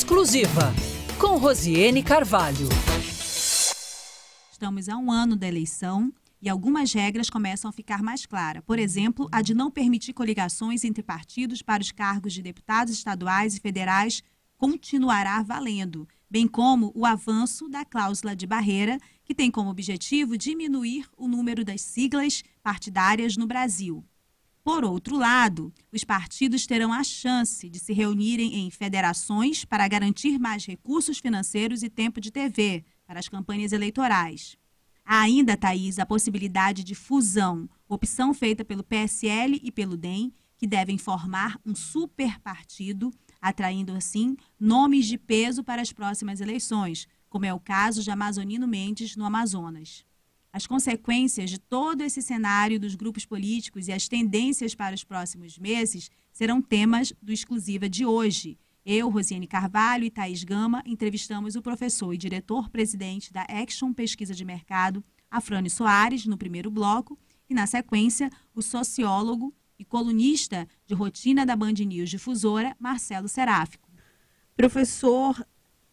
Exclusiva, com Rosiane Carvalho. Estamos a um ano da eleição e algumas regras começam a ficar mais claras. Por exemplo, a de não permitir coligações entre partidos para os cargos de deputados estaduais e federais continuará valendo, bem como o avanço da cláusula de barreira, que tem como objetivo diminuir o número das siglas partidárias no Brasil. Por outro lado, os partidos terão a chance de se reunirem em federações para garantir mais recursos financeiros e tempo de TV para as campanhas eleitorais. Há ainda, Thaís, a possibilidade de fusão, opção feita pelo PSL e pelo DEM, que devem formar um superpartido, atraindo assim nomes de peso para as próximas eleições, como é o caso de Amazonino Mendes no Amazonas. As consequências de todo esse cenário dos grupos políticos e as tendências para os próximos meses serão temas do Exclusiva de hoje. Eu, Rosiane Carvalho e Thaís Gama entrevistamos o professor e diretor-presidente da Action Pesquisa de Mercado, Afrânio Soares, no primeiro bloco, e, na sequência, o sociólogo e colunista de rotina da Band News Difusora, Marcelo Seráfico. Professor,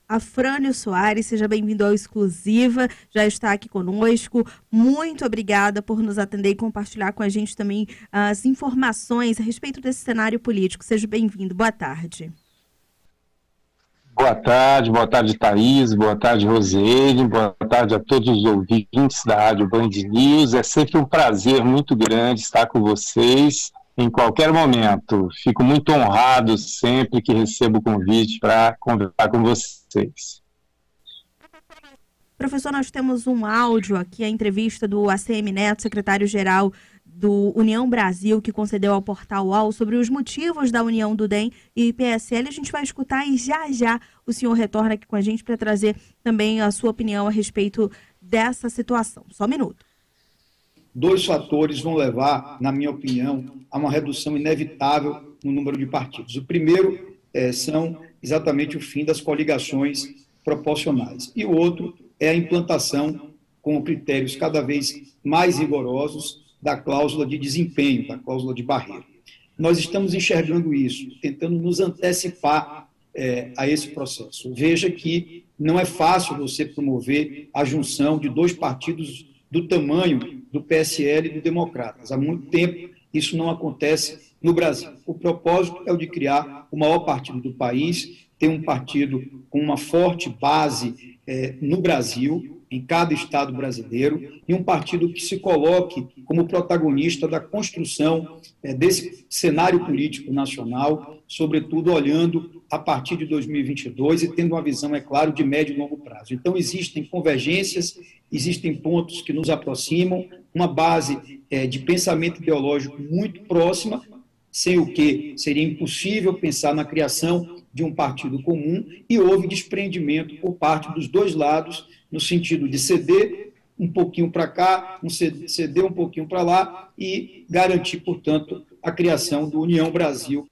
Afrânio Soares, seja bem-vindo ao Exclusiva, já está aqui conosco. Muito obrigada por nos atender e compartilhar com a gente também as informações a respeito desse cenário político. Seja bem-vindo, boa tarde. Boa tarde, boa tarde, Thaís, boa tarde, Rosene, boa tarde a todos os ouvintes da Rádio Band News. É sempre um prazer muito grande estar com vocês em qualquer momento. Fico muito honrado sempre que recebo o convite para conversar com vocês. Professor, nós temos um áudio aqui, a entrevista do ACM Neto, secretário-geral do União Brasil, que concedeu ao portal UOL sobre os motivos da união do DEM e PSL. A gente vai escutar e já já o senhor retorna aqui com a gente para trazer também a sua opinião a respeito dessa situação. Só um minuto dois fatores vão levar, na minha opinião, a uma redução inevitável no número de partidos. O primeiro é, são exatamente o fim das coligações proporcionais. E o outro é a implantação, com critérios cada vez mais rigorosos, da cláusula de desempenho, da cláusula de barreira. Nós estamos enxergando isso, tentando nos antecipar é, a esse processo. Veja que não é fácil você promover a junção de dois partidos do tamanho do PSL e do Democratas. Há muito tempo isso não acontece no Brasil. O propósito é o de criar o maior partido do país, ter um partido com uma forte base é, no Brasil, em cada estado brasileiro, e um partido que se coloque como protagonista da construção é, desse cenário político nacional, sobretudo olhando a partir de 2022 e tendo uma visão, é claro, de médio e longo prazo. Então, existem convergências, existem pontos que nos aproximam, uma base é, de pensamento ideológico muito próxima, sem o que seria impossível pensar na criação de um partido comum, e houve desprendimento por parte dos dois lados, no sentido de ceder um pouquinho para cá, um ceder um pouquinho para lá e garantir, portanto, a criação do União Brasil.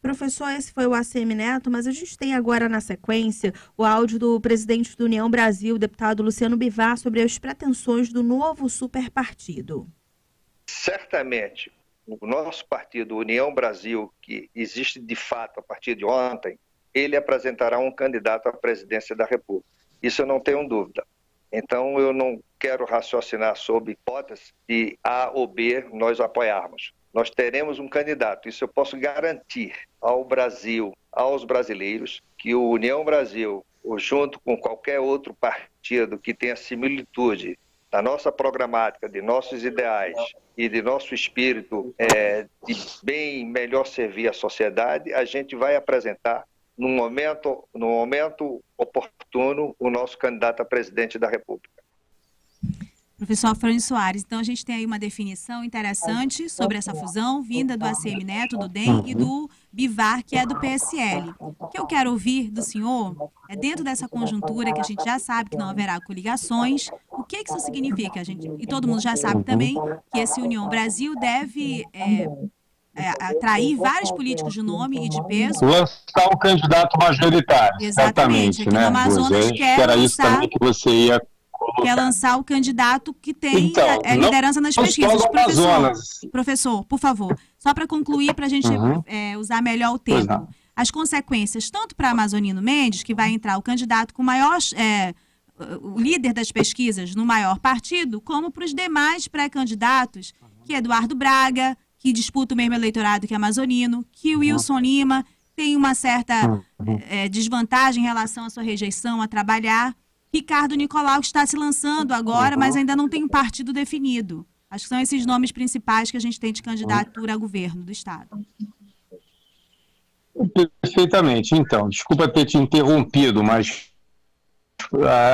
Professor, esse foi o ACM Neto, mas a gente tem agora na sequência o áudio do presidente do União Brasil, deputado Luciano Bivar, sobre as pretensões do novo superpartido. Certamente, o nosso partido, União Brasil, que existe de fato a partir de ontem, ele apresentará um candidato à presidência da República. Isso eu não tenho dúvida. Então, eu não quero raciocinar sobre hipótese de A ou B nós apoiarmos. Nós teremos um candidato, isso eu posso garantir ao Brasil, aos brasileiros, que o União Brasil, junto com qualquer outro partido que tenha similitude da nossa programática, de nossos ideais e de nosso espírito é, de bem melhor servir a sociedade, a gente vai apresentar no momento, no momento oportuno o nosso candidato a presidente da República. Professor Fernando Soares, então a gente tem aí uma definição interessante sobre essa fusão vinda do ACM Neto, do DEM e do Bivar, que é do PSL. O que eu quero ouvir do senhor é dentro dessa conjuntura que a gente já sabe que não haverá coligações, o que, que isso significa? A gente, e todo mundo já sabe também que esse União Brasil deve é, é, atrair vários políticos de nome e de peso. Lançar um candidato majoritário. Exatamente. Aqui né? no Amazonas quer era lançar... isso também que você ia quer lançar o candidato que tem então, a, a liderança nas pesquisas. Professor, professor, por favor, só para concluir, para a gente uhum. é, usar melhor o termo. as consequências tanto para Amazonino Mendes, que vai entrar o candidato com maior. É, o líder das pesquisas no maior partido, como para os demais pré-candidatos, que é Eduardo Braga, que disputa o mesmo eleitorado que Amazonino, que Wilson Lima tem uma certa é, desvantagem em relação à sua rejeição a trabalhar. Ricardo Nicolau, está se lançando agora, mas ainda não tem um partido definido. Acho que são esses nomes principais que a gente tem de candidatura a governo do Estado. Perfeitamente. Então, desculpa ter te interrompido, mas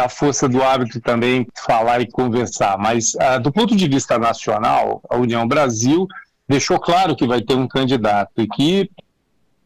a força do hábito também falar e conversar. Mas, uh, do ponto de vista nacional, a União Brasil deixou claro que vai ter um candidato e que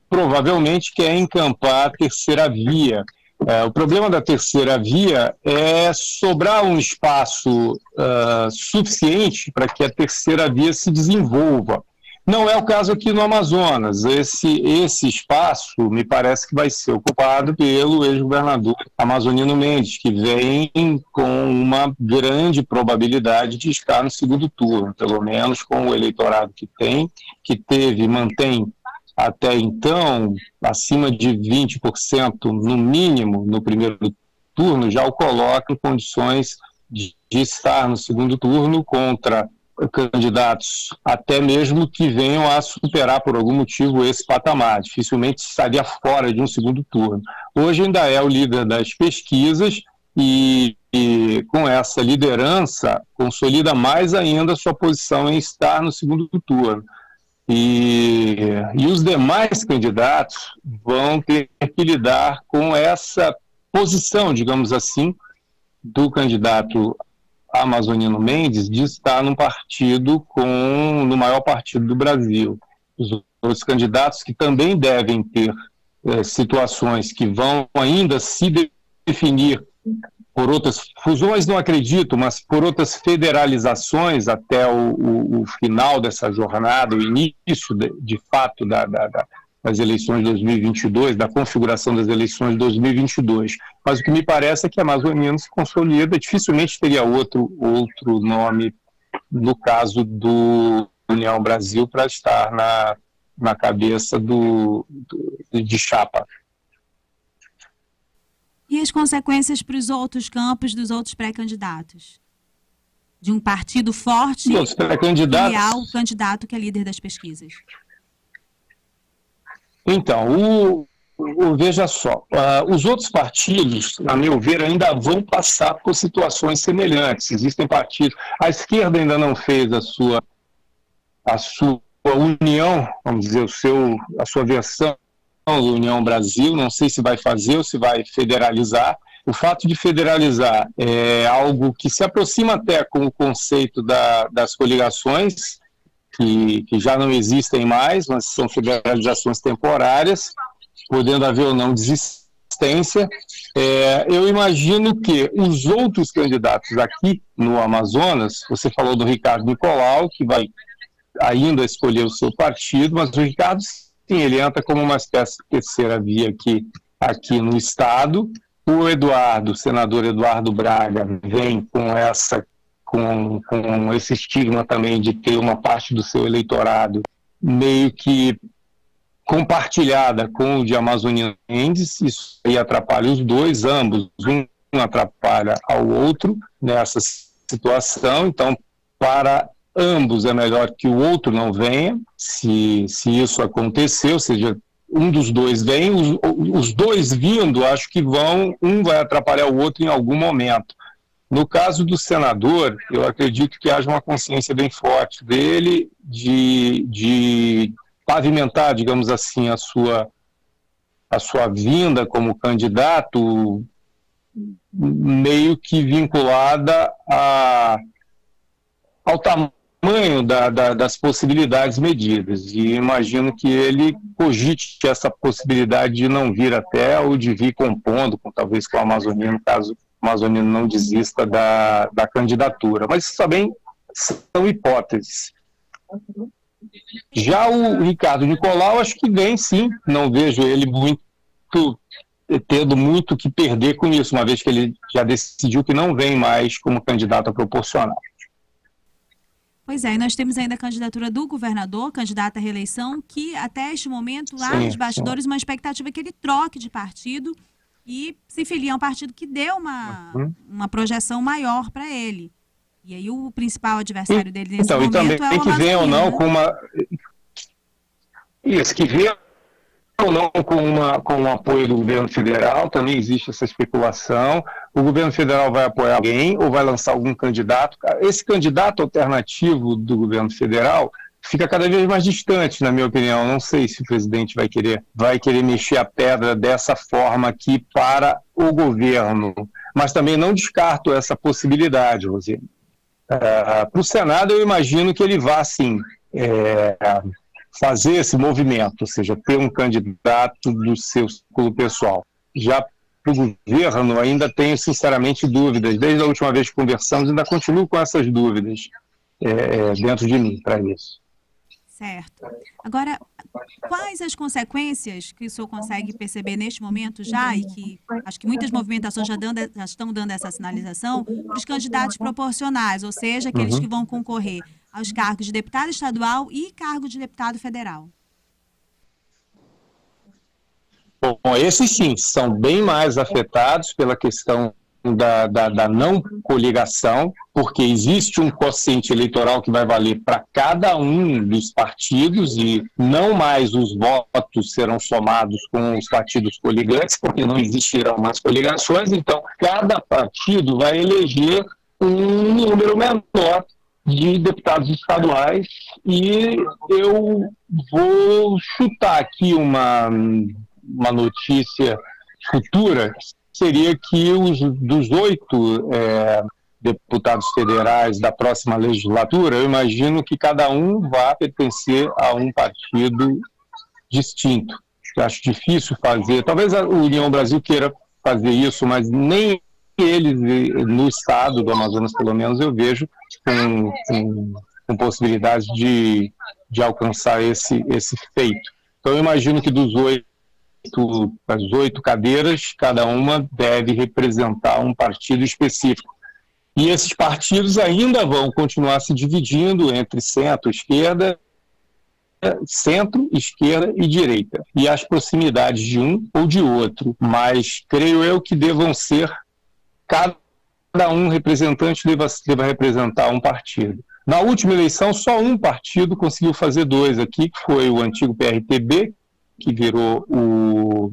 provavelmente quer encampar a terceira via. É, o problema da terceira via é sobrar um espaço uh, suficiente para que a terceira via se desenvolva. Não é o caso aqui no Amazonas. Esse, esse espaço me parece que vai ser ocupado pelo ex-governador Amazonino Mendes, que vem com uma grande probabilidade de estar no segundo turno, pelo menos com o eleitorado que tem, que teve, mantém até então acima de 20% no mínimo no primeiro turno, já o coloca em condições de, de estar no segundo turno contra candidatos, até mesmo que venham a superar por algum motivo esse patamar. Dificilmente estaria fora de um segundo turno. Hoje ainda é o líder das pesquisas e, e com essa liderança consolida mais ainda sua posição em estar no segundo turno. E, e os demais candidatos vão ter que lidar com essa posição, digamos assim, do candidato Amazonino Mendes de estar num partido com no maior partido do Brasil. Os outros candidatos que também devem ter é, situações que vão ainda se definir por outras fusões, não acredito, mas por outras federalizações até o, o, o final dessa jornada, o início de, de fato da, da, da das eleições de 2022, da configuração das eleições de 2022. Mas o que me parece é que a Amazoniano se consolida, dificilmente teria outro, outro nome, no caso do União Brasil, para estar na, na cabeça do, do, de chapa. E as consequências para os outros campos dos outros pré-candidatos? De um partido forte e ao candidato que é líder das pesquisas. Então, o, o veja só, uh, os outros partidos, a meu ver, ainda vão passar por situações semelhantes. Existem partidos. A esquerda ainda não fez a sua, a sua união, vamos dizer, o seu, a sua versão União Brasil. Não sei se vai fazer ou se vai federalizar. O fato de federalizar é algo que se aproxima até com o conceito da, das coligações, que, que já não existem mais, mas são federalizações temporárias, podendo haver ou não desistência. É, eu imagino que os outros candidatos aqui no Amazonas, você falou do Ricardo Nicolau, que vai ainda escolher o seu partido, mas o Ricardo, sim, ele entra como uma espécie de terceira via aqui, aqui no Estado. O Eduardo, o senador Eduardo Braga, vem com essa com, com esse estigma também de ter uma parte do seu eleitorado meio que compartilhada com o de Amazônia Mendes, isso aí atrapalha os dois, ambos, um atrapalha ao outro nessa situação, então para ambos é melhor que o outro não venha, se, se isso acontecer, ou seja, um dos dois vem, os, os dois vindo, acho que vão, um vai atrapalhar o outro em algum momento. No caso do senador, eu acredito que haja uma consciência bem forte dele de, de pavimentar, digamos assim, a sua, a sua vinda como candidato meio que vinculada a, ao tamanho da, da, das possibilidades medidas. E imagino que ele cogite essa possibilidade de não vir até ou de vir compondo, com, talvez com a Amazônia, no caso amazonino não desista da, da candidatura. Mas isso também são hipóteses. Já o Ricardo Nicolau, acho que vem sim, não vejo ele muito tendo muito que perder com isso, uma vez que ele já decidiu que não vem mais como candidato a proporcional. Pois é, e nós temos ainda a candidatura do governador, candidato à reeleição, que até este momento, lá sim, nos bastidores, sim. uma expectativa é que ele troque de partido e se filie a um partido que deu uma, uhum. uma projeção maior para ele. E aí o principal adversário dele nesse então, momento e também é o que vem ou não com uma isso que vem ou não com, uma, com o apoio do governo federal, também existe essa especulação. O governo federal vai apoiar alguém ou vai lançar algum candidato. Esse candidato alternativo do governo federal fica cada vez mais distante, na minha opinião. Não sei se o presidente vai querer, vai querer mexer a pedra dessa forma aqui para o governo. Mas também não descarto essa possibilidade, Rosine. Uh, para o Senado, eu imagino que ele vá, sim, é, fazer esse movimento, ou seja, ter um candidato do seu círculo pessoal. Já o governo, ainda tenho sinceramente dúvidas. Desde a última vez que conversamos, ainda continuo com essas dúvidas é, é dentro de mim para isso. Certo. Agora, quais as consequências que o senhor consegue perceber neste momento já, e que acho que muitas movimentações já, dando, já estão dando essa sinalização, dos candidatos proporcionais, ou seja, aqueles uhum. que vão concorrer aos cargos de deputado estadual e cargo de deputado federal? Bom, esses sim são bem mais afetados pela questão da, da, da, não coligação, porque existe um quociente eleitoral que vai valer para cada um dos partidos e não mais os votos serão somados com os partidos coligantes, porque não existirão mais coligações, então cada partido vai eleger um número menor de deputados estaduais e eu vou chutar aqui uma, uma notícia futura, seria que os dos oito é, deputados federais da próxima legislatura, eu imagino que cada um vá pertencer a um partido distinto. Eu acho difícil fazer, talvez a União Brasil queira fazer isso, mas nem eles, no estado do Amazonas, pelo menos, eu vejo com, com, com possibilidade de, de alcançar esse, esse feito. Então, eu imagino que dos oito, as oito cadeiras, cada uma deve representar um partido específico. E esses partidos ainda vão continuar se dividindo entre centro, esquerda, centro, esquerda e direita. E as proximidades de um ou de outro. Mas creio eu que devam ser cada um representante deva, deva representar um partido. Na última eleição, só um partido conseguiu fazer dois aqui, que foi o antigo PRTB, que virou o,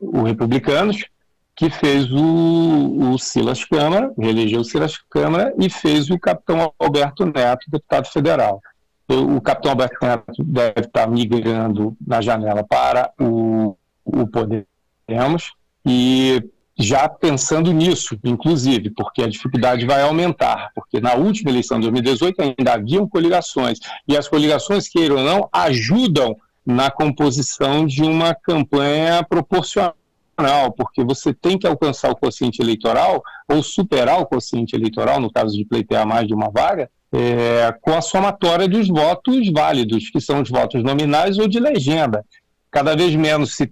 o Republicanos, que fez o, o Silas Câmara, reelegeu o Silas Câmara e fez o capitão Alberto Neto, deputado federal. O capitão Alberto Neto deve estar migrando na janela para o, o Podemos e já pensando nisso, inclusive, porque a dificuldade vai aumentar, porque na última eleição de 2018 ainda haviam coligações, e as coligações, queiram ou não, ajudam na composição de uma campanha proporcional, porque você tem que alcançar o quociente eleitoral, ou superar o quociente eleitoral, no caso de pleitear mais de uma vaga, é, com a somatória dos votos válidos, que são os votos nominais ou de legenda. Cada vez menos se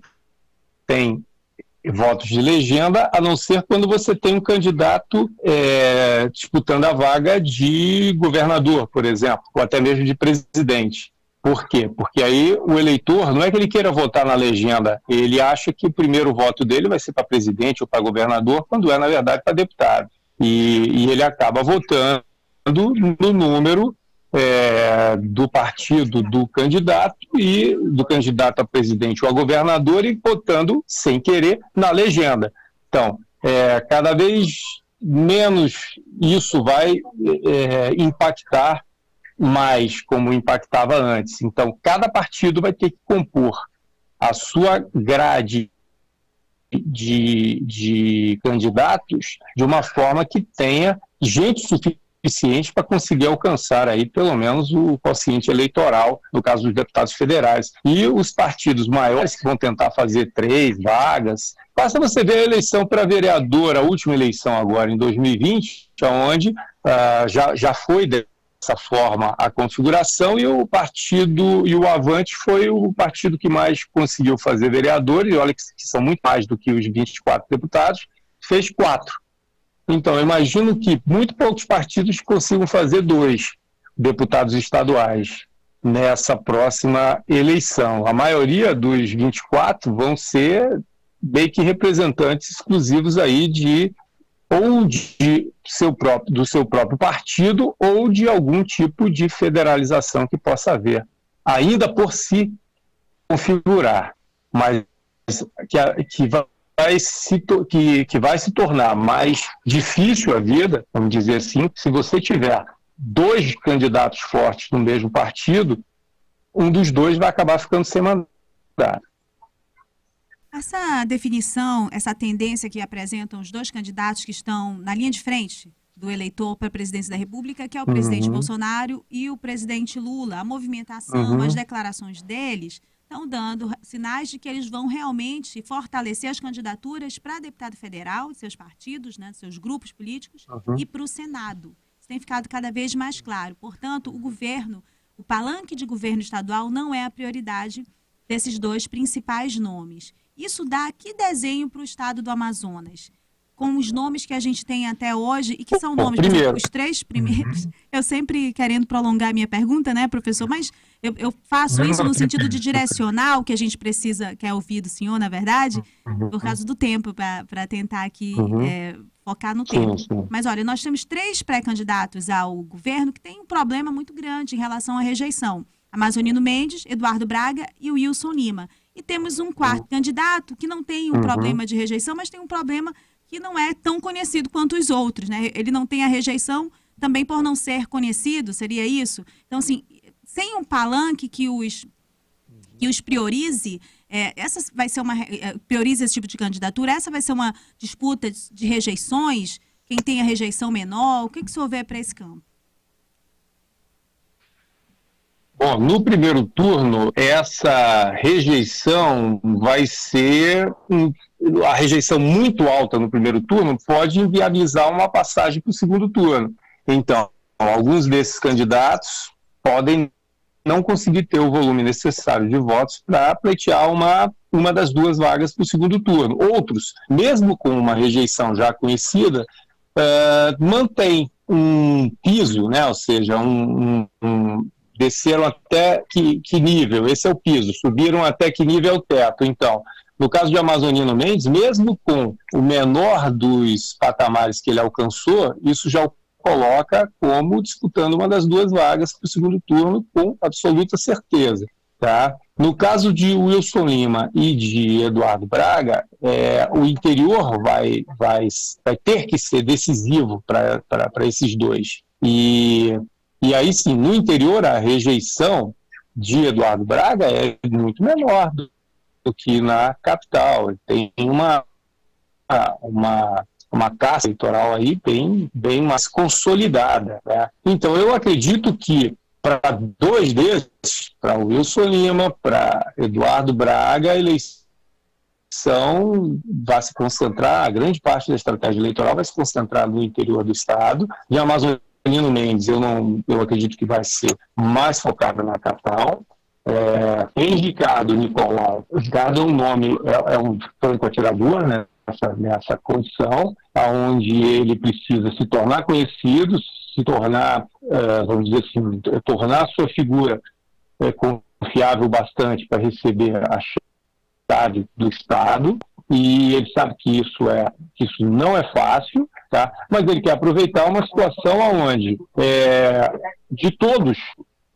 tem votos de legenda, a não ser quando você tem um candidato é, disputando a vaga de governador, por exemplo, ou até mesmo de presidente. Por quê? Porque aí o eleitor não é que ele queira votar na legenda, ele acha que o primeiro voto dele vai ser para presidente ou para governador, quando é, na verdade, para deputado. E, e ele acaba votando no número é, do partido do candidato e do candidato a presidente ou a governador e botando, sem querer, na legenda. Então, é, cada vez menos isso vai é, impactar mais como impactava antes. Então, cada partido vai ter que compor a sua grade de, de candidatos de uma forma que tenha gente suficiente para conseguir alcançar aí pelo menos o quociente eleitoral, no caso dos deputados federais. E os partidos maiores que vão tentar fazer três vagas, basta você ver a eleição para vereador, a última eleição agora em 2020, onde uh, já, já foi dessa forma a configuração e o partido e o Avante foi o partido que mais conseguiu fazer vereadores, e olha que, que são muito mais do que os 24 deputados, fez quatro. Então, imagino que muito poucos partidos consigam fazer dois. deputados estaduais nessa próxima eleição. A maioria dos 24 vão ser bem que representantes exclusivos aí de ou de seu próprio, do seu próprio partido ou de algum tipo de federalização que possa haver, ainda por se configurar, mas que, que vai se, que, que vai se tornar mais difícil a vida, vamos dizer assim, se você tiver dois candidatos fortes no mesmo partido, um dos dois vai acabar ficando sem mandato. Essa definição, essa tendência que apresentam os dois candidatos que estão na linha de frente do eleitor para a presidência da República, que é o uhum. presidente Bolsonaro e o presidente Lula, a movimentação, uhum. as declarações deles estão dando sinais de que eles vão realmente fortalecer as candidaturas para deputado federal, seus partidos, né, seus grupos políticos, uhum. e para o Senado. Isso tem ficado cada vez mais claro. Portanto, o governo, o palanque de governo estadual não é a prioridade desses dois principais nomes. Isso dá que desenho para o estado do Amazonas? com os nomes que a gente tem até hoje e que são Bom, nomes, exemplo, os três primeiros. Uhum. Eu sempre querendo prolongar a minha pergunta, né, professor? Mas eu, eu faço isso no sentido de direcional que a gente precisa, quer ouvir do senhor, na verdade, por causa do tempo, para tentar aqui uhum. é, focar no tempo. Sim, sim. Mas olha, nós temos três pré-candidatos ao governo que têm um problema muito grande em relação à rejeição. Amazonino Mendes, Eduardo Braga e o Wilson Lima. E temos um quarto uhum. candidato que não tem um uhum. problema de rejeição, mas tem um problema que não é tão conhecido quanto os outros, né? Ele não tem a rejeição também por não ser conhecido, seria isso? Então, assim, sem um palanque que os, que os priorize, é, essa vai ser uma. É, priorize esse tipo de candidatura, essa vai ser uma disputa de, de rejeições? Quem tem a rejeição menor? O que, que o senhor vê para esse campo? Bom, no primeiro turno, essa rejeição vai ser a rejeição muito alta no primeiro turno pode inviabilizar uma passagem para o segundo turno. Então, alguns desses candidatos podem não conseguir ter o volume necessário de votos para pleitear uma, uma das duas vagas para o segundo turno. Outros, mesmo com uma rejeição já conhecida, uh, mantém um piso, né? ou seja, um, um, um desceram até que, que nível, esse é o piso, subiram até que nível é o teto. Então, no caso de Amazonino Mendes, mesmo com o menor dos patamares que ele alcançou, isso já o coloca como disputando uma das duas vagas para o segundo turno com absoluta certeza. Tá? No caso de Wilson Lima e de Eduardo Braga, é, o interior vai, vai, vai ter que ser decisivo para esses dois. E, e aí sim, no interior, a rejeição de Eduardo Braga é muito menor do do que na capital. Tem uma, uma, uma caça eleitoral aí bem, bem mais consolidada. Né? Então, eu acredito que para dois desses, para Wilson Lima, para Eduardo Braga, a eleição vai se concentrar, a grande parte da estratégia eleitoral vai se concentrar no interior do estado. De Amazonino Mendes, eu, não, eu acredito que vai ser mais focada na capital. É, Ricardo Nicolau, Ricardo é um nome, é, é um franco atirador, né? Nessa, nessa condição, onde ele precisa se tornar conhecido, se tornar, é, vamos dizer assim, tornar sua figura é, confiável bastante para receber a chave do Estado, e ele sabe que isso é que isso não é fácil, tá? Mas ele quer aproveitar uma situação onde é, de todos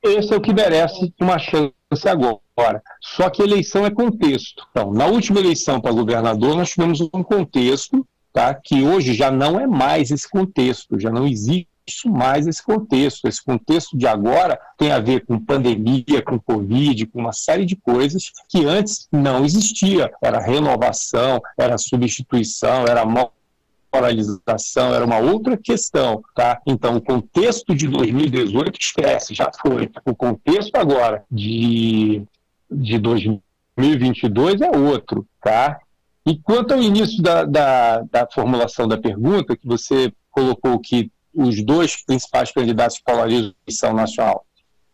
esse é o que merece uma chance agora. Só que eleição é contexto. Então, na última eleição para governador, nós tivemos um contexto tá, que hoje já não é mais esse contexto, já não existe mais esse contexto. Esse contexto de agora tem a ver com pandemia, com Covid, com uma série de coisas que antes não existia. Era renovação, era substituição, era moralização era uma outra questão, tá? Então, o contexto de 2018 esquece, já foi. O contexto agora de, de 2022 é outro, tá? E quanto ao início da, da, da formulação da pergunta, que você colocou que os dois principais candidatos que polarizam a eleição nacional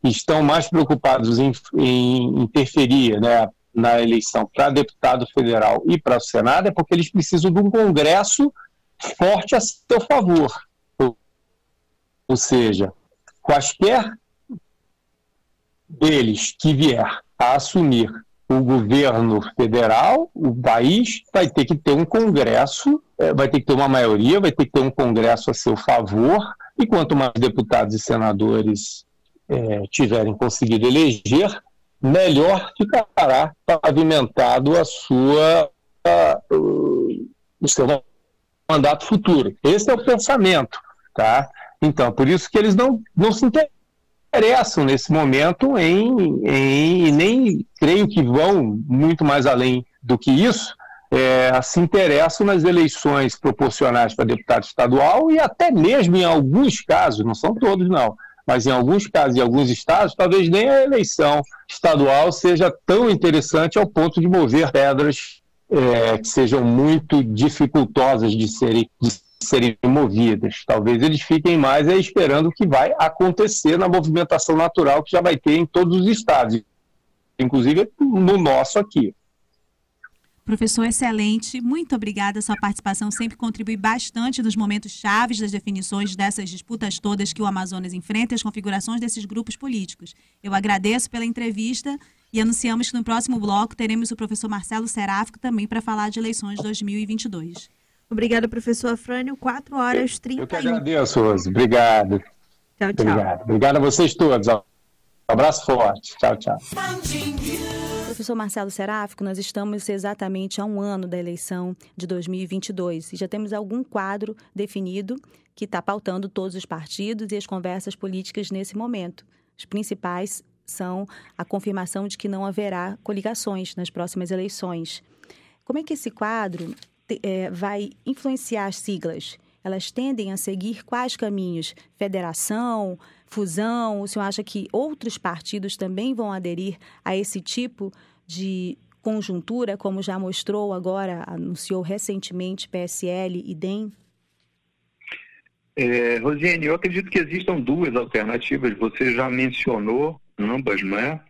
estão mais preocupados em, em interferir né, na eleição para deputado federal e para o Senado, é porque eles precisam de um Congresso forte a seu favor. Ou seja, quaisquer deles que vier a assumir o governo federal, o país, vai ter que ter um Congresso, é, vai ter que ter uma maioria, vai ter que ter um Congresso a seu favor, e quanto mais deputados e senadores é, tiverem conseguido eleger, melhor ficará pavimentado a sua, a, o seu mandato futuro. Esse é o pensamento. Tá? Então, por isso que eles não, não se interessam nesse momento em, em nem creio que vão muito mais além do que isso, é, se interessam nas eleições proporcionais para deputado estadual e até mesmo em alguns casos, não são todos não, mas em alguns casos, em alguns estados, talvez nem a eleição estadual seja tão interessante ao ponto de mover pedras é, que sejam muito dificultosas de serem, de serem movidas. Talvez eles fiquem mais é, esperando o que vai acontecer na movimentação natural que já vai ter em todos os estados, inclusive no nosso aqui. Professor, excelente. Muito obrigada. Sua participação sempre contribui bastante nos momentos chaves das definições dessas disputas todas que o Amazonas enfrenta e as configurações desses grupos políticos. Eu agradeço pela entrevista e anunciamos que no próximo bloco teremos o professor Marcelo Seráfico também para falar de eleições 2022. Obrigada, professor Afrânio. 4 horas 30 Eu que agradeço, Rose. Obrigado. Tchau, tchau. Obrigado. Obrigado a vocês todos. Um abraço forte. Tchau, tchau. Professor Marcelo Seráfico, nós estamos exatamente a um ano da eleição de 2022 e já temos algum quadro definido que está pautando todos os partidos e as conversas políticas nesse momento. Os principais são a confirmação de que não haverá coligações nas próximas eleições. Como é que esse quadro é, vai influenciar as siglas? Elas tendem a seguir quais caminhos? Federação, fusão? O senhor acha que outros partidos também vão aderir a esse tipo de conjuntura, como já mostrou agora, anunciou recentemente PSL e DEM? É, Rosiane, eu acredito que existam duas alternativas. Você já mencionou ambas, não é?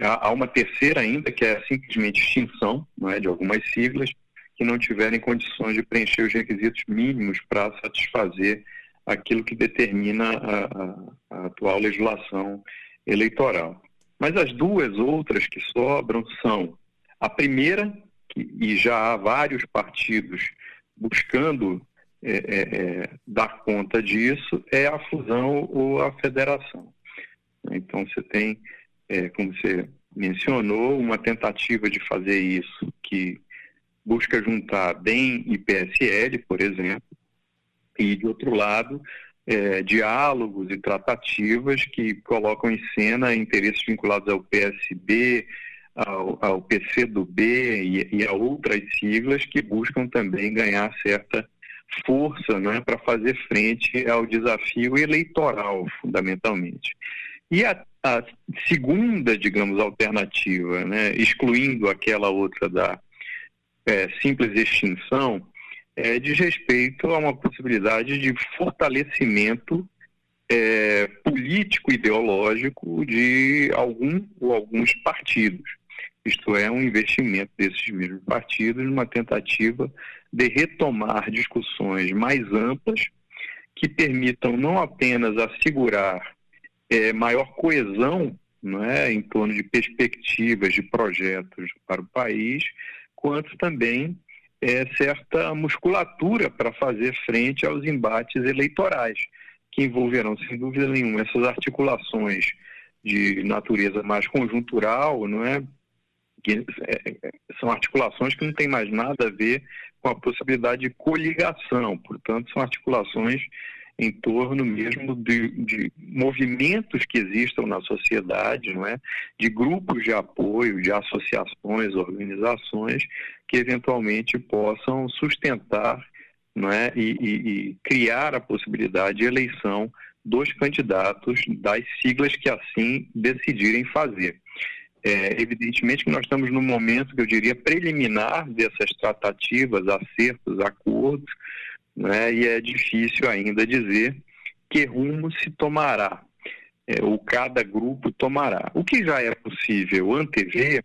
Há uma terceira ainda, que é simplesmente extinção não é, de algumas siglas que não tiverem condições de preencher os requisitos mínimos para satisfazer aquilo que determina a, a, a atual legislação eleitoral. Mas as duas outras que sobram são a primeira, que, e já há vários partidos buscando é, é, é, dar conta disso, é a fusão ou a federação. Então você tem, é, como você mencionou, uma tentativa de fazer isso que busca juntar DEM e PSL, por exemplo, e, de outro lado, é, diálogos e tratativas que colocam em cena interesses vinculados ao PSB, ao, ao PCdoB e, e a outras siglas que buscam também ganhar certa força né, para fazer frente ao desafio eleitoral, fundamentalmente. E a, a segunda, digamos, alternativa, né, excluindo aquela outra da é, simples extinção, é, diz respeito a uma possibilidade de fortalecimento é, político-ideológico de algum ou alguns partidos. Isto é, um investimento desses mesmos partidos numa tentativa de retomar discussões mais amplas que permitam não apenas assegurar é, maior coesão não é, em torno de perspectivas de projetos para o país, quanto também é, certa musculatura para fazer frente aos embates eleitorais, que envolverão, sem dúvida nenhuma, essas articulações de natureza mais conjuntural, não é? Que, é, são articulações que não têm mais nada a ver com a possibilidade de coligação, portanto, são articulações em torno mesmo de, de, movimentos que existam na sociedade, não é? de grupos de apoio, de associações, organizações que eventualmente possam sustentar não é? e, e, e criar a possibilidade de eleição dos candidatos das siglas que assim decidirem fazer. É, evidentemente que nós estamos num momento que eu diria preliminar dessas tratativas, acertos, acordos, né, e é difícil ainda dizer que rumo se tomará, é, ou cada grupo tomará. O que já é possível antever,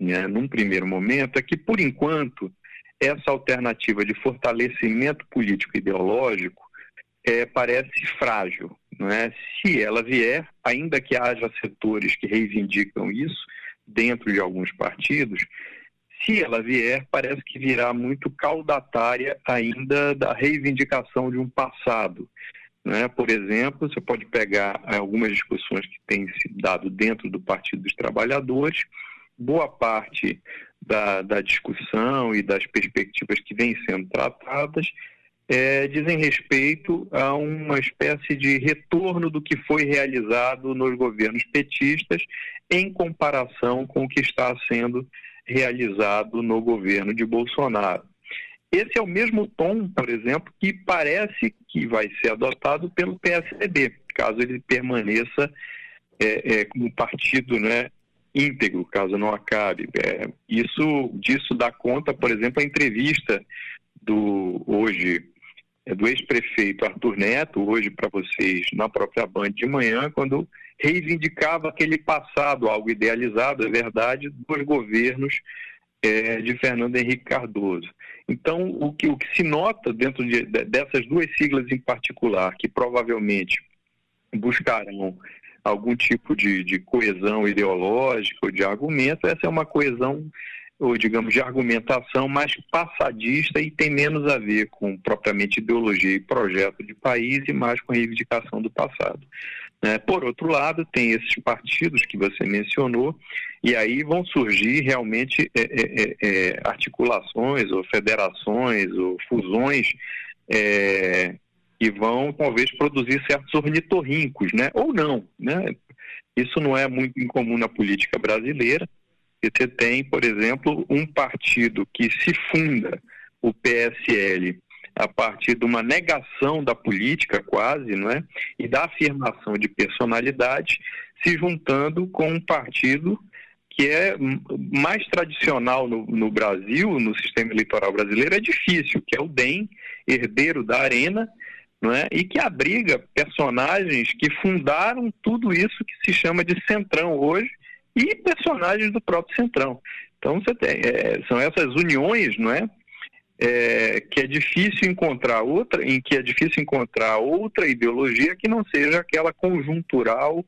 né, num primeiro momento, é que, por enquanto, essa alternativa de fortalecimento político-ideológico é, parece frágil. não é? Se ela vier, ainda que haja setores que reivindicam isso dentro de alguns partidos, se ela vier, parece que virá muito caudatária ainda da reivindicação de um passado. Né? Por exemplo, você pode pegar algumas discussões que têm se dado dentro do Partido dos Trabalhadores, boa parte da, da discussão e das perspectivas que vêm sendo tratadas é, dizem respeito a uma espécie de retorno do que foi realizado nos governos petistas em comparação com o que está sendo no governo de Bolsonaro. Esse é o mesmo tom, por exemplo, que parece que vai ser adotado pelo PSDB, caso ele permaneça é, é, como partido né, íntegro, caso não acabe. É, isso disso dá conta, por exemplo, a entrevista do hoje é, do ex-prefeito Arthur Neto, hoje para vocês na própria Band de manhã, quando reivindicava aquele passado, algo idealizado, é verdade, dos governos é, de Fernando Henrique Cardoso. Então, o que, o que se nota dentro de, dessas duas siglas em particular, que provavelmente buscarão algum tipo de, de coesão ideológica ou de argumento, essa é uma coesão ou digamos de argumentação mais passadista e tem menos a ver com propriamente ideologia e projeto de país e mais com reivindicação do passado. Né? Por outro lado, tem esses partidos que você mencionou e aí vão surgir realmente é, é, é, é articulações ou federações ou fusões é, que vão talvez produzir certos ornitorrincos, né? Ou não, né? Isso não é muito incomum na política brasileira você tem, por exemplo, um partido que se funda, o PSL, a partir de uma negação da política quase, não é? E da afirmação de personalidade, se juntando com um partido que é mais tradicional no, no, Brasil, no sistema eleitoral brasileiro, é difícil, que é o DEM, herdeiro da Arena, não é? e que abriga personagens que fundaram tudo isso que se chama de Centrão hoje, e personagens do próprio Centrão. Então você tem, é, são essas uniões, não é? é? que é difícil encontrar outra, em que é difícil encontrar outra ideologia que não seja aquela conjuntural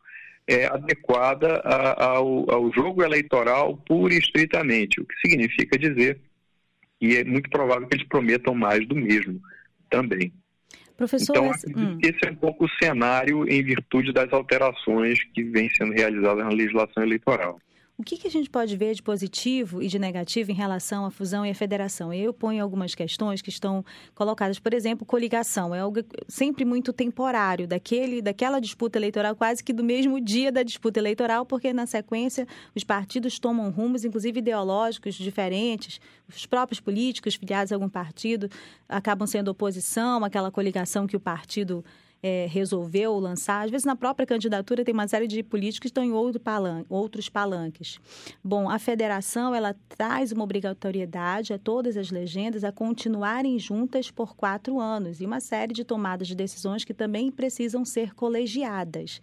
é, adequada a, ao, ao jogo eleitoral pura e estritamente, o que significa dizer que é muito provável que eles prometam mais do mesmo também. Professor, então, hum. esse é um pouco o cenário em virtude das alterações que vêm sendo realizadas na legislação eleitoral. O que, que, a gente pode ver de positivo e de negativo em relação à fusão e à federação? Eu ponho algumas questões que estão colocadas, por exemplo, coligação. É algo sempre muito temporário, daquele, daquela disputa eleitoral, quase que do mesmo dia da disputa eleitoral, porque na sequência os partidos tomam rumos, inclusive ideológicos, diferentes. Os próprios políticos filiados a algum partido acabam sendo oposição, aquela coligação que o partido é, resolveu lançar, às vezes na própria candidatura tem uma série de políticos que estão em outro palanque, outros palanques. Bom, a federação ela traz uma obrigatoriedade a todas as legendas a continuarem juntas por quatro anos e uma série de tomadas de decisões que também precisam ser colegiadas.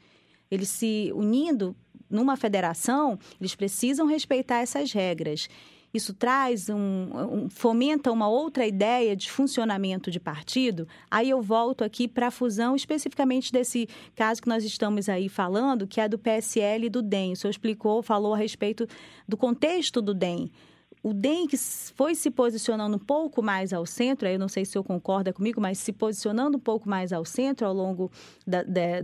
Eles se unindo numa federação, eles precisam respeitar essas regras isso traz um, um, fomenta uma outra ideia de funcionamento de partido, aí eu volto aqui para a fusão especificamente desse caso que nós estamos aí falando, que é do PSL e do DEM. O senhor explicou, falou a respeito do contexto do DEM. O DEM que foi se posicionando um pouco mais ao centro, eu não sei se o senhor concorda comigo, mas se posicionando um pouco mais ao centro ao longo da, da,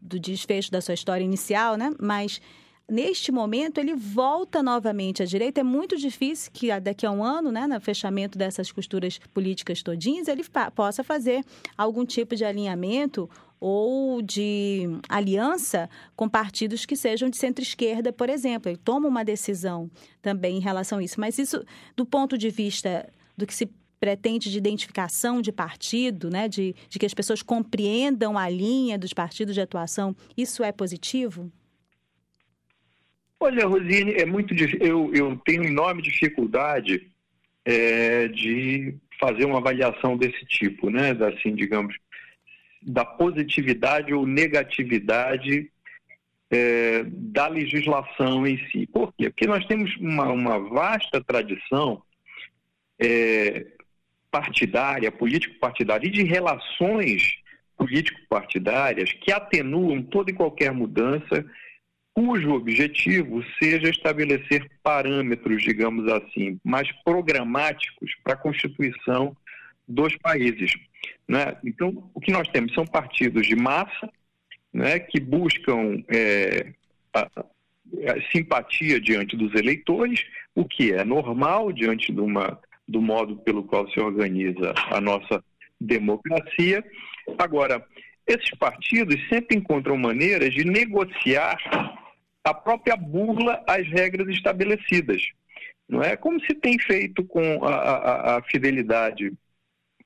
do desfecho da sua história inicial, né? Mas neste momento, ele volta novamente à direita. É muito difícil que daqui a um ano, né, no fechamento dessas costuras políticas todinhas, ele possa fazer algum tipo de alinhamento ou de aliança com partidos que sejam de centro-esquerda, por exemplo. Ele toma uma decisão também em relação a isso. Mas isso, do ponto de vista do que se pretende de identificação de partido, né, de, de que as pessoas compreendam a linha dos partidos de atuação, isso é positivo? Olha, Rosine, é muito eu, eu tenho enorme dificuldade é, de fazer uma avaliação desse tipo, né? Assim, digamos, da positividade ou negatividade é, da legislação em si. Por quê? Porque nós temos uma, uma vasta tradição é, partidária, político-partidária e de relações político-partidárias que atenuam toda e qualquer mudança cujo objetivo seja estabelecer parâmetros, digamos assim, mais programáticos para a constituição dos países. Né? Então, o que nós temos são partidos de massa né, que buscam é, a, a simpatia diante dos eleitores, o que é normal diante de uma, do modo pelo qual se organiza a nossa democracia. Agora, esses partidos sempre encontram maneiras de negociar a própria burla às regras estabelecidas. Não é como se tem feito com a, a, a fidelidade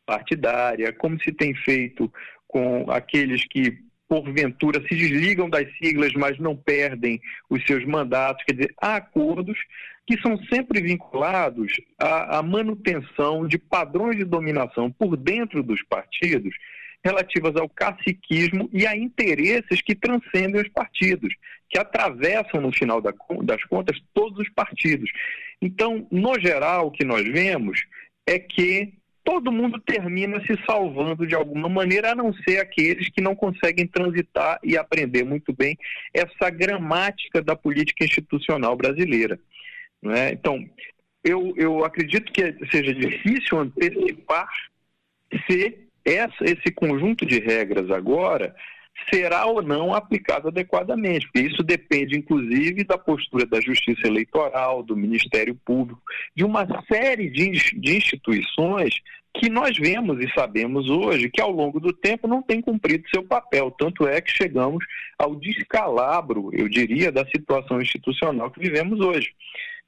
partidária, como se tem feito com aqueles que porventura se desligam das siglas, mas não perdem os seus mandatos. Quer dizer, há acordos que são sempre vinculados à, à manutenção de padrões de dominação por dentro dos partidos relativas ao caciquismo e a interesses que transcendem os partidos, que atravessam, no final das contas, todos os partidos. Então, no geral, o que nós vemos é que todo mundo termina se salvando de alguma maneira, a não ser aqueles que não conseguem transitar e aprender muito bem essa gramática da política institucional brasileira. Né? Então, eu, eu acredito que seja difícil antecipar se essa, esse conjunto de regras agora será ou não aplicado adequadamente, porque isso depende, inclusive, da postura da Justiça Eleitoral, do Ministério Público, de uma série de, instituições que nós vemos e sabemos hoje que, ao longo do tempo, não tem cumprido seu papel. Tanto é que chegamos ao descalabro, eu diria, da situação institucional que vivemos hoje,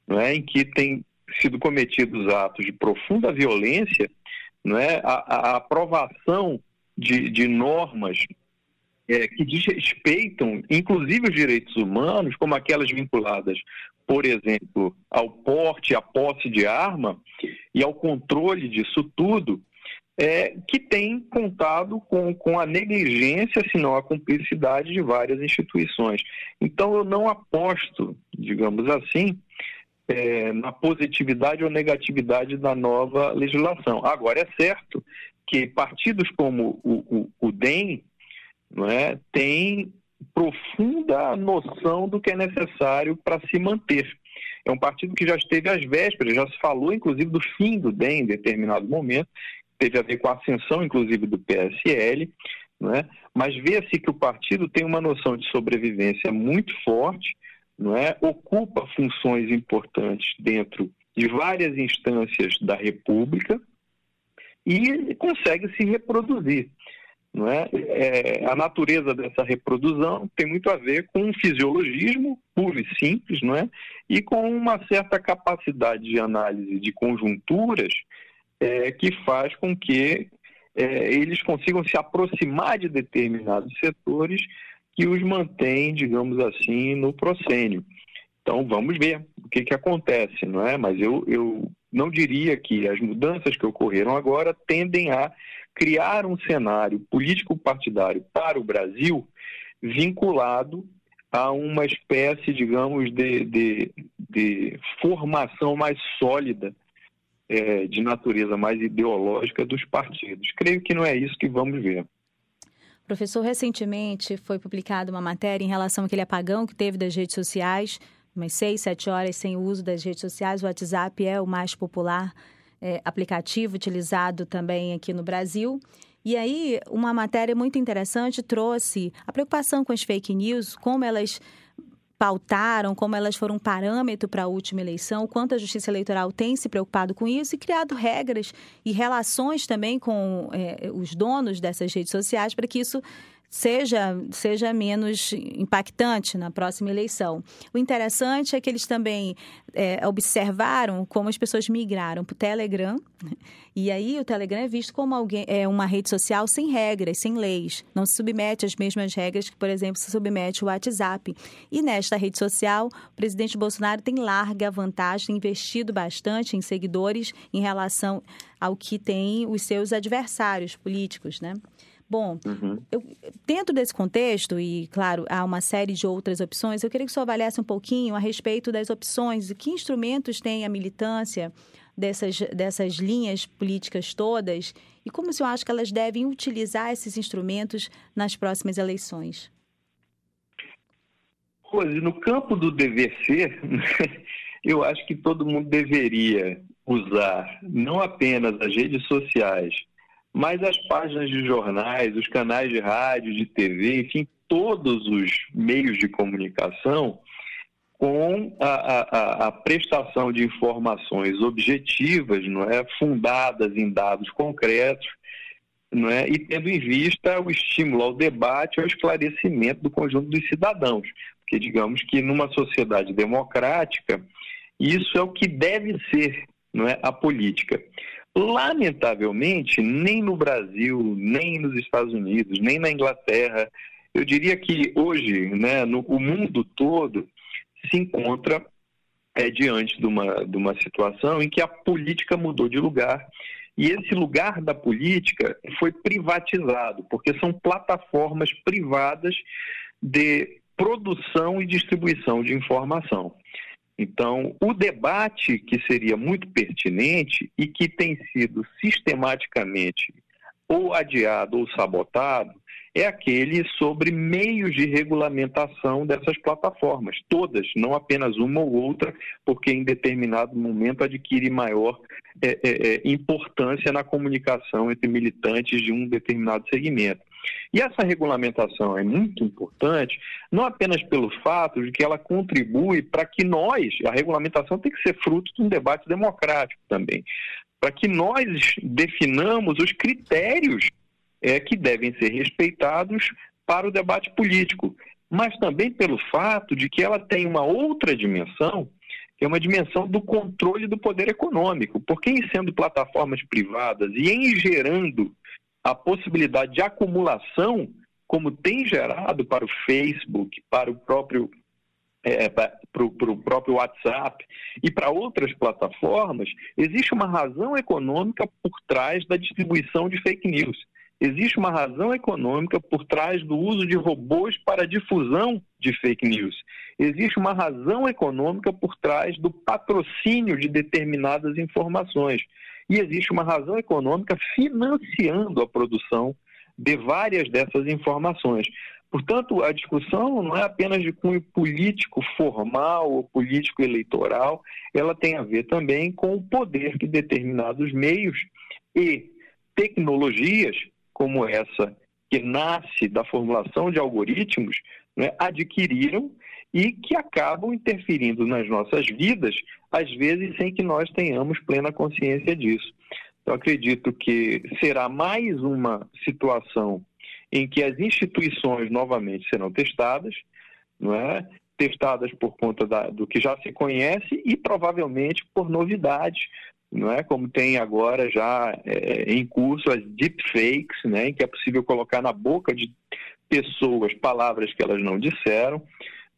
não é? em que tem sido cometidos atos de profunda violência, não é? a, a aprovação de, de normas é, que desrespeitam, inclusive, os direitos humanos, como aquelas vinculadas, por exemplo, ao porte, à posse de arma e ao controle disso tudo, é, que tem contado com, com a negligência, se não a cumplicidade de várias instituições. Então, eu não aposto, digamos assim, é, na positividade ou negatividade da nova legislação. Agora, é certo que partidos como o, o, o DEM não é, tem profunda noção do que é necessário para se manter. É um partido que já esteve às vésperas, já se falou inclusive do fim do DEM em determinado momento, teve a ver com a ascensão inclusive do PSL, não é? mas vê-se que o partido tem uma noção de sobrevivência muito forte, não é? ocupa funções importantes dentro de várias instâncias da República e consegue se reproduzir. Não é? é? a natureza dessa reprodução tem muito a ver com um fisiologismo puro e simples, não é? E com uma certa capacidade de análise de conjunturas é, que faz com que é, eles consigam se aproximar de determinados setores que os mantém, digamos assim, no proscênio. Então vamos ver o que, que acontece, não é? Mas eu, eu não diria que as mudanças que ocorreram agora tendem a criar um cenário político-partidário para o Brasil vinculado a uma espécie, digamos, de, de, de formação mais sólida é, de natureza mais ideológica dos partidos. Creio que não é isso que vamos ver. Professor, recentemente foi publicada uma matéria em relação àquele apagão que teve das redes sociais, umas seis, sete horas sem uso das redes sociais. O WhatsApp é o mais popular é, aplicativo utilizado também aqui no Brasil. E aí, uma matéria muito interessante trouxe a preocupação com as fake news, como elas pautaram, como elas foram parâmetro para a última eleição, quanto a Justiça Eleitoral tem se preocupado com isso e criado regras e relações também com é, os donos dessas redes sociais para que isso seja, seja menos impactante na próxima eleição. O interessante é que eles também é, observaram como as pessoas migraram para o Telegram, e aí o Telegram é visto como alguém, é uma rede social sem regras, sem leis, não se submete às mesmas regras que, por exemplo, se submete o WhatsApp. E nesta rede social, o presidente Bolsonaro tem larga vantagem, investido bastante em seguidores em relação ao que tem os seus adversários políticos, né? Bom, uhum. eu, dentro desse contexto, e claro, há uma série de outras opções, eu queria que o senhor avaliasse um pouquinho a respeito das opções, que instrumentos tem a militância dessas, dessas linhas políticas todas e como o senhor acha que elas devem utilizar esses instrumentos nas próximas eleições? Rose, no campo do dever ser, eu acho que todo mundo deveria usar não apenas as redes sociais, mas as páginas de jornais, os canais de rádio, de TV, enfim, todos os meios de comunicação com a, a, a, prestação de informações objetivas, não é, fundadas em dados concretos, não é, e tendo em vista o estímulo ao debate, ao esclarecimento do conjunto dos cidadãos, porque digamos que numa sociedade democrática isso é o que deve ser, não é, a política. Lamentavelmente, nem no Brasil, nem nos Estados Unidos, nem na Inglaterra, eu diria que hoje, né, no o mundo todo se encontra é, diante de uma, de uma situação em que a política mudou de lugar e esse lugar da política foi privatizado, porque são plataformas privadas de produção e distribuição de informação. Então, o debate que seria muito pertinente e que tem sido sistematicamente ou adiado ou sabotado é aquele sobre meios de regulamentação dessas plataformas, todas, não apenas uma ou outra, porque em determinado momento adquire maior é, é, é, importância na comunicação entre militantes de um determinado segmento. E essa regulamentação é muito importante, não apenas pelo fato de que ela contribui para que nós, a regulamentação tem que ser fruto de um debate democrático também, para que nós definamos os critérios é, que devem ser respeitados para o debate político, mas também pelo fato de que ela tem uma outra dimensão, que é uma dimensão do controle do poder econômico, porque em sendo plataformas privadas e em gerando a possibilidade de acumulação, como tem gerado para o Facebook, para o próprio é, para o próprio WhatsApp e para outras plataformas, existe uma razão econômica por trás da distribuição de fake news. Existe uma razão econômica por trás do uso de robôs para difusão de fake news. Existe uma razão econômica por trás do patrocínio de determinadas informações. E existe uma razão econômica financiando a produção de várias dessas informações. Portanto, a discussão não é apenas de cunho político formal ou político eleitoral, ela tem a ver também com o poder que determinados meios e tecnologias como essa, que nasce da formulação de algoritmos, né, adquiriram e que acabam interferindo nas nossas vidas, às vezes sem que nós tenhamos plena consciência disso. Eu acredito que será mais uma situação em que as instituições novamente serão testadas, não é? testadas por conta da, do que já se conhece e provavelmente por novidades, não é? Como tem agora já é, em curso as deepfakes, né? Em que é possível colocar na boca de pessoas palavras que elas não disseram,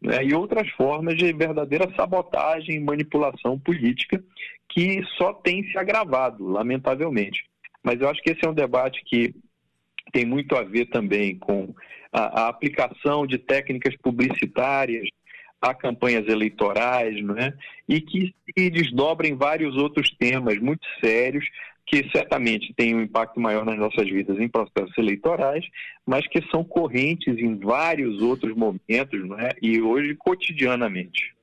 né? E outras formas de verdadeira sabotagem e manipulação política que só tem se agravado, lamentavelmente. Mas eu acho que esse é um debate que tem muito a ver também com a, a aplicação de técnicas publicitárias a campanhas eleitorais, né? e que se desdobrem vários outros temas muito sérios que certamente têm um impacto maior nas nossas vidas em processos eleitorais, mas que são correntes em vários outros momentos né? e hoje cotidianamente.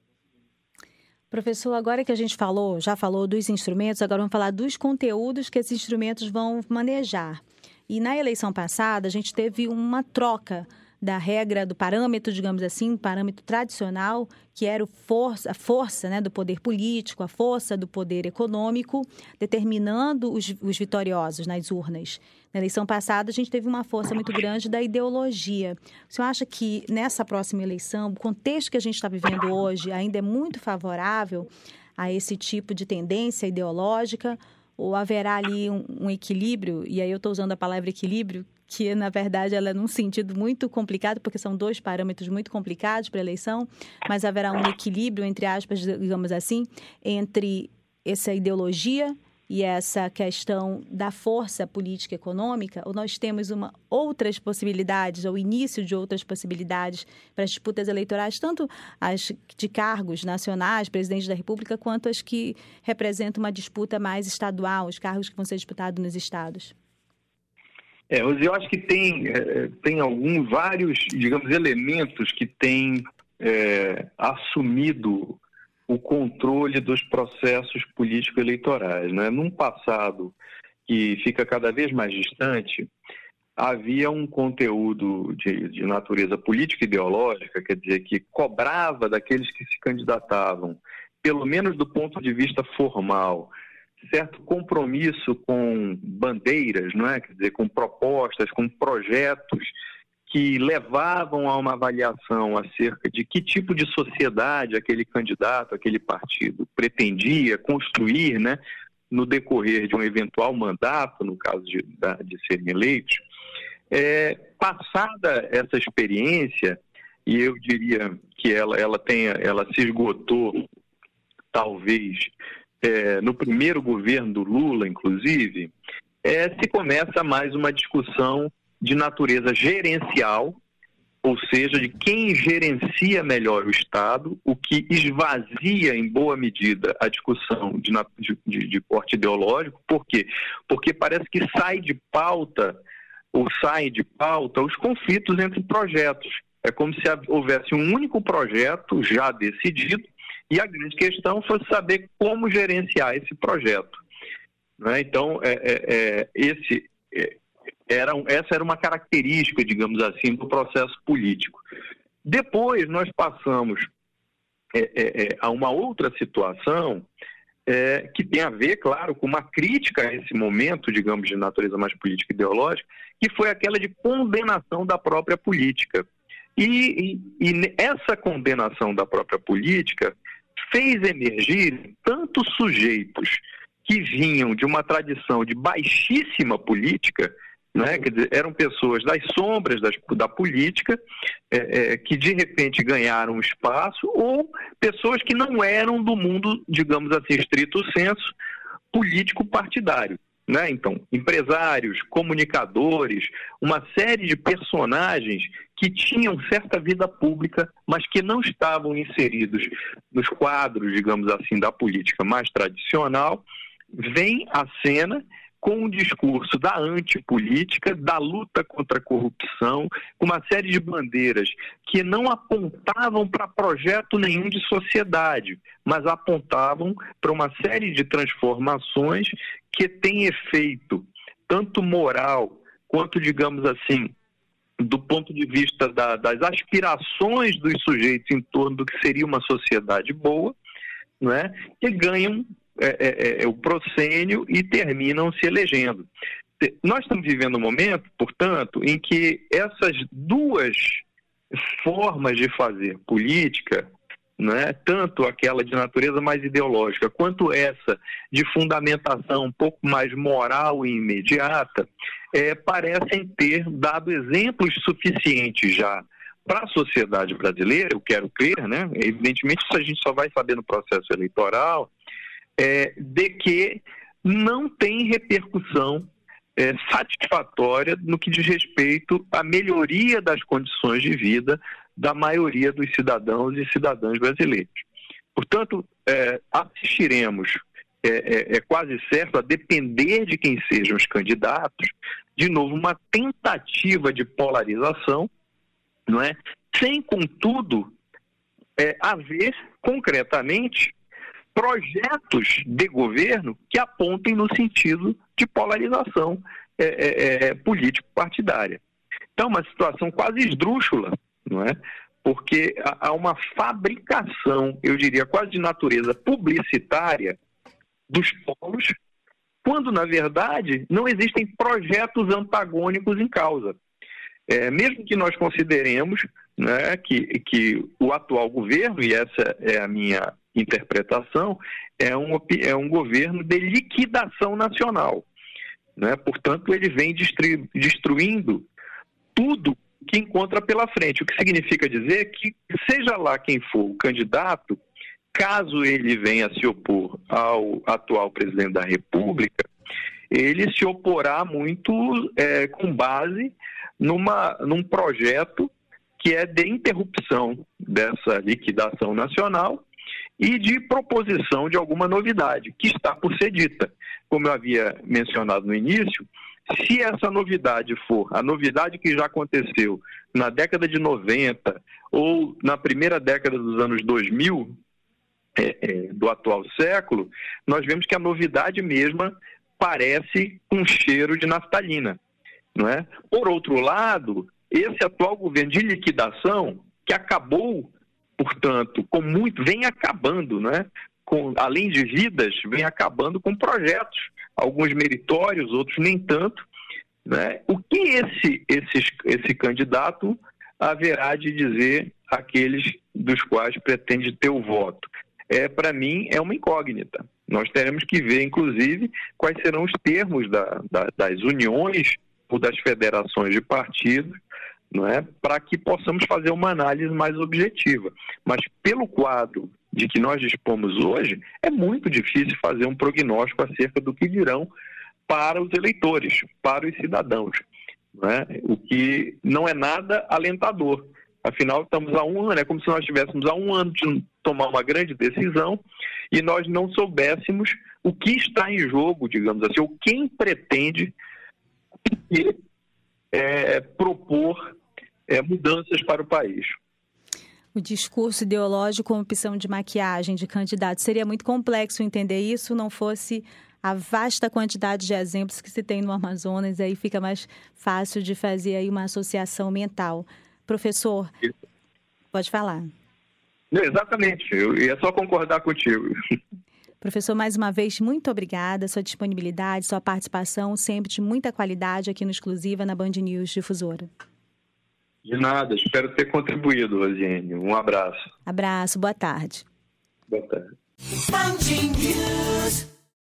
Professor, agora que a gente falou, já falou dos instrumentos, agora vamos falar dos conteúdos que esses instrumentos vão manejar. E na eleição passada, a gente teve uma troca da regra do parâmetro, digamos assim, um parâmetro tradicional, que era a força né, do poder político, a força do poder econômico, determinando os, os vitoriosos nas urnas. Na eleição passada, a gente teve uma força muito grande da ideologia. O senhor acha que nessa próxima eleição, o contexto que a gente está vivendo hoje ainda é muito favorável a esse tipo de tendência ideológica? Ou haverá ali um, um equilíbrio, e aí eu estou usando a palavra equilíbrio, que na verdade ela é num sentido muito complicado, porque são dois parâmetros muito complicados para a eleição, mas haverá um equilíbrio, entre aspas, digamos assim, entre essa ideologia e essa questão da força política econômica, ou nós temos uma, outras possibilidades, ou início de outras possibilidades para as disputas eleitorais, tanto as de cargos nacionais, presidente da República, quanto as que representam uma disputa mais estadual, os cargos que vão ser disputados nos estados? É, eu acho que tem, é, tem alguns, vários, digamos, elementos que têm é, assumido o controle dos processos político-eleitorais. Né? Num passado que fica cada vez mais distante, havia um conteúdo de, de natureza política ideológica, quer dizer, que cobrava daqueles que se candidatavam, pelo menos do ponto de vista formal, certo compromisso com bandeiras, não é? Quer dizer, com propostas, com projetos que levavam a uma avaliação acerca de que tipo de sociedade aquele candidato, aquele partido pretendia construir, né, no decorrer de um eventual mandato, no caso de, de serem eleitos. É, passada essa experiência, e eu diria que ela, ela, tenha, ela se esgotou, talvez, é, no primeiro governo do Lula, inclusive, é, se começa mais uma discussão de natureza gerencial, ou seja, de quem gerencia melhor o Estado, o que esvazia, em boa medida, a discussão de, de, de porte ideológico. Por quê? Porque parece que sai de pauta, ou saem de pauta, os conflitos entre projetos. É como se houvesse um único projeto já decidido e a grande questão fosse saber como gerenciar esse projeto. Né? Então, é, é, é esse, é, era, essa era uma característica, digamos assim, do processo político. Depois nós passamos é, a uma outra situação é, que tem a ver, claro, com uma crítica a esse momento, digamos, de natureza mais política e ideológica, que foi aquela de condenação da própria política. E, e, e essa condenação da própria política fez emergir tantos sujeitos que vinham de uma tradição de baixíssima política, né? Dizer, eram pessoas das sombras das, da política é, é, que de repente ganharam espaço ou pessoas que não eram do mundo, digamos assim, estrito senso, político partidário. Né? Então, empresários, comunicadores, uma série de personagens que tinham certa vida pública, mas que não estavam inseridos nos quadros, digamos assim, da política mais tradicional, vêm à cena com o discurso da antipolítica, da luta contra a corrupção, com uma série de bandeiras que não apontavam para projeto nenhum de sociedade, mas apontavam para uma série de transformações que têm efeito tanto moral quanto, digamos assim, do ponto de vista da, das aspirações dos sujeitos em torno do que seria uma sociedade boa, não é? que ganham é, é, é, é, o proscênio e terminam se elegendo. Nós estamos vivendo um momento, portanto, em que essas duas formas de fazer política, né, tanto aquela de natureza mais ideológica quanto essa de fundamentação um pouco mais moral e imediata, é, parecem ter dado exemplos suficientes já para a sociedade brasileira, eu quero crer, né? Evidentemente, isso a gente só vai saber no processo eleitoral, é, de que não tem repercussão é, satisfatória no que diz respeito à melhoria das condições de vida da maioria dos cidadãos e cidadãs brasileiros. Portanto, é, assistiremos, é, é, é, quase certo, a depender de quem sejam os candidatos, de novo, uma tentativa de polarização, não é? sem, contudo, é, haver concretamente projetos de governo que apontem no sentido de polarização é, é, político-partidária. Então, uma situação quase esdrúxula, não é? Porque há uma fabricação, eu diria, quase de natureza publicitária dos polos, quando, na verdade, não existem projetos antagônicos em causa. É, mesmo que nós consideremos né, que, que o atual governo, e essa é a minha interpretação, é um, é um governo de liquidação nacional. Né? Portanto, ele vem destruindo tudo que encontra pela frente, o que significa dizer que, seja lá quem for o candidato, caso ele venha se opor ao atual presidente da República, ele se oporá muito é, com base numa, num projeto que é de interrupção dessa liquidação nacional e de proposição de alguma novidade, que está por ser dita. Como eu havia mencionado no início, se essa novidade for a novidade que já aconteceu na década de 90 ou na primeira década dos anos 2000, é, é, do atual século, nós vemos que a novidade mesma parece um cheiro de naftalina. Não é? Por outro lado, esse atual governo de liquidação, que acabou, portanto, com muito, vem acabando, né? Com, além de vidas, vem acabando com projetos, alguns meritórios, outros nem tanto. Né? O que esse, esse, esse candidato haverá de dizer àqueles dos quais pretende ter o voto? É, Para mim, é uma incógnita. Nós teremos que ver, inclusive, quais serão os termos da, da, das uniões ou das federações de partidos não é? para que possamos fazer uma análise mais objetiva. Mas pelo quadro de que nós dispomos hoje, é muito difícil fazer um prognóstico acerca do que dirão para os eleitores, para os cidadãos, não é? o que não é nada alentador. Afinal, estamos a um ano, é como se nós estivéssemos a um ano de tomar uma grande decisão e nós não soubéssemos o que está em jogo, digamos assim, ou quem pretende é, propor é, mudanças para o país. O discurso ideológico como opção de maquiagem de candidato seria muito complexo entender isso, não fosse a vasta quantidade de exemplos que se tem no Amazonas, aí fica mais fácil de fazer aí uma associação mental. Professor, pode falar. Exatamente, eu ia só concordar contigo. Professor, mais uma vez, muito obrigada. Sua disponibilidade, sua participação, sempre de muita qualidade aqui no Exclusiva na Band News Difusora. De nada, espero ter contribuído, Rosiane. Um abraço. Abraço, boa tarde. Boa tarde.